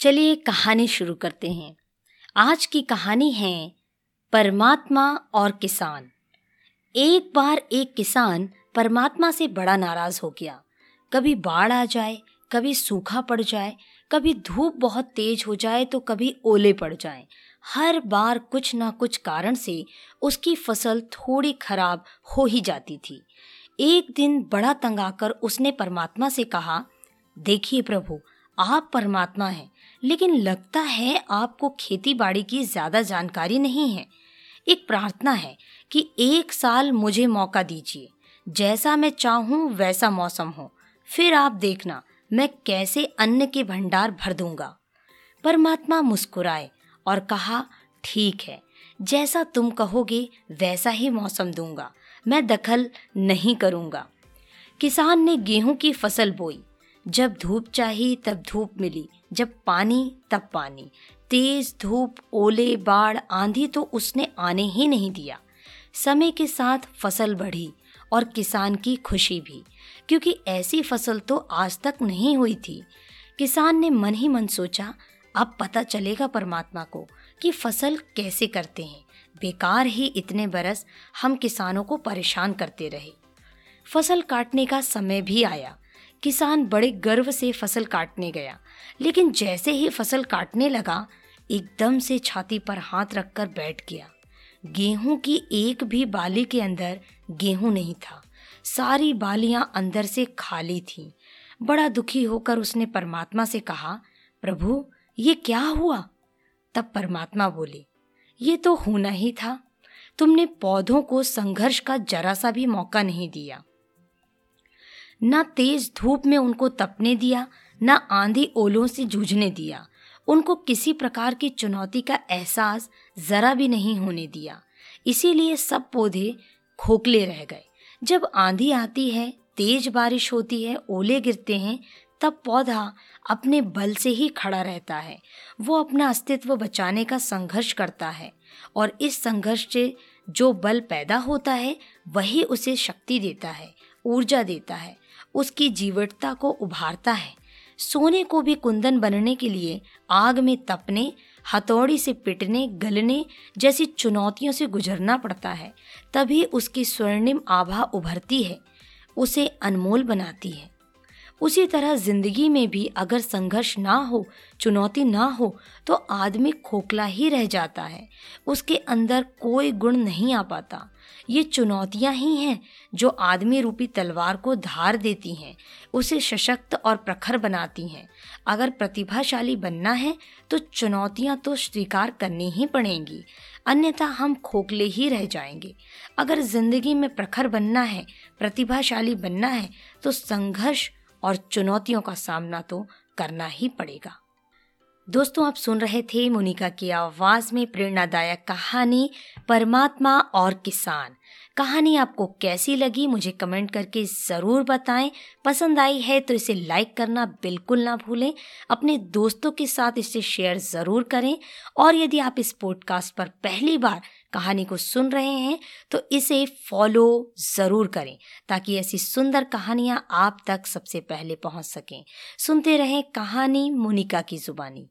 चलिए कहानी शुरू करते हैं। आज की कहानी है परमात्मा और किसान। एक बार एक किसान परमात्मा से बड़ा नाराज़ हो गया। कभी बाढ़ आ जाए, कभी सूखा पड़ जाए, कभी धूप बहुत तेज हो जाए तो कभी ओले पड़ जाए। हर बार कुछ ना कुछ कारण से उसकी फ़सल थोड़ी खराब हो ही जाती थी। एक दिन बड़ा तंग आकर उसने परमात्मा से कहा, देखिए प्रभु आप परमात्मा हैं, लेकिन लगता है आपको खेती बाड़ी की ज़्यादा जानकारी नहीं है। एक प्रार्थना है कि एक साल मुझे मौका दीजिए। जैसा मैं चाहूँ, वैसा मौसम हो। फिर आप देखना, मैं कैसे अन्न के भंडार भर दूँगा। परमात्मा मुस्कुराए और कहा, ठीक है, जैसा तुम कहोगे, वैसा ही मौसम दूँगा। मैं दखल नहीं करूँगा। किसान ने गेहूँ की फ़सल बोई। जब धूप चाही तब धूप मिली, जब पानी तब पानी। तेज धूप, ओले, बाढ़ आंधी तो उसने आने ही नहीं दिया। समय के साथ फ़सल बढ़ी और किसान की खुशी भी, क्योंकि ऐसी फ़सल तो आज तक नहीं हुई थी। किसान ने मन ही मन सोचा, अब पता चलेगा परमात्मा को कि फ़सल कैसे करते हैं। बेकार ही इतने बरस हम किसानों को परेशान करते रहे। फ़सल काटने का समय भी आया किसान बड़े गर्व से फ़सल काटने गया। लेकिन जैसे ही फ़सल काटने लगा, एकदम से छाती पर हाथ रखकर बैठ गया। गेहूँ की एक भी बाली के अंदर गेहूँ नहीं था। सारी बालियाँ अंदर से खाली थीं। बड़ा दुखी होकर उसने परमात्मा से कहा, प्रभु, ये क्या हुआ? तब परमात्मा बोले, ये तो होना ही था। तुमने पौधों को संघर्ष का जरा सा भी मौका नहीं दिया। न तेज धूप में उनको तपने दिया, न आंधी ओलों से जूझने दिया। उनको किसी प्रकार की चुनौती का एहसास जरा भी नहीं होने दिया। इसीलिए सब पौधे खोखले रह गए। जब आंधी आती है, तेज बारिश होती है, ओले गिरते हैं, तब पौधा अपने बल से ही खड़ा रहता है। वो अपना अस्तित्व बचाने का संघर्ष करता है और इस संघर्ष से जो बल पैदा होता है, वही उसे शक्ति देता है, ऊर्जा देता है। उसकी जीवटता को उभारता है। सोने को भी कुंदन बनने के लिए आग में तपने, हथौड़ी से पिटने, गलने जैसी चुनौतियों से गुजरना पड़ता है, तभी उसकी स्वर्णिम आभा उभरती है, उसे अनमोल बनाती है। उसी तरह ज़िंदगी में भी अगर संघर्ष ना हो, चुनौती ना हो तो आदमी खोखला ही रह जाता है। उसके अंदर कोई गुण नहीं आ पाता। ये चुनौतियाँ ही हैं जो आदमी रूपी तलवार को धार देती हैं, उसे सशक्त और प्रखर बनाती हैं। अगर प्रतिभाशाली बनना है तो चुनौतियाँ तो स्वीकार करनी ही पड़ेंगी। अन्यथा हम खोखले ही रह जाएँगे। अगर ज़िंदगी में प्रखर बनना है, प्रतिभाशाली बनना है तो संघर्ष और चुनौतियों का सामना तो करना ही पड़ेगा। दोस्तों, आप सुन रहे थे मुनिका की आवाज़ में प्रेरणादायक कहानी, परमात्मा और किसान। कहानी आपको कैसी लगी, मुझे कमेंट करके ज़रूर बताएँ। पसंद आई है तो इसे लाइक करना बिल्कुल ना भूलें। अपने दोस्तों के साथ इसे शेयर ज़रूर करें। और यदि आप इस पॉडकास्ट पर पहली बार कहानी को सुन रहे हैं तो इसे फॉलो ज़रूर करें, ताकि ऐसी सुंदर कहानियाँ आप तक सबसे पहले पहुँच सकें। सुनते रहें कहानी मोनिका की ज़ुबानी।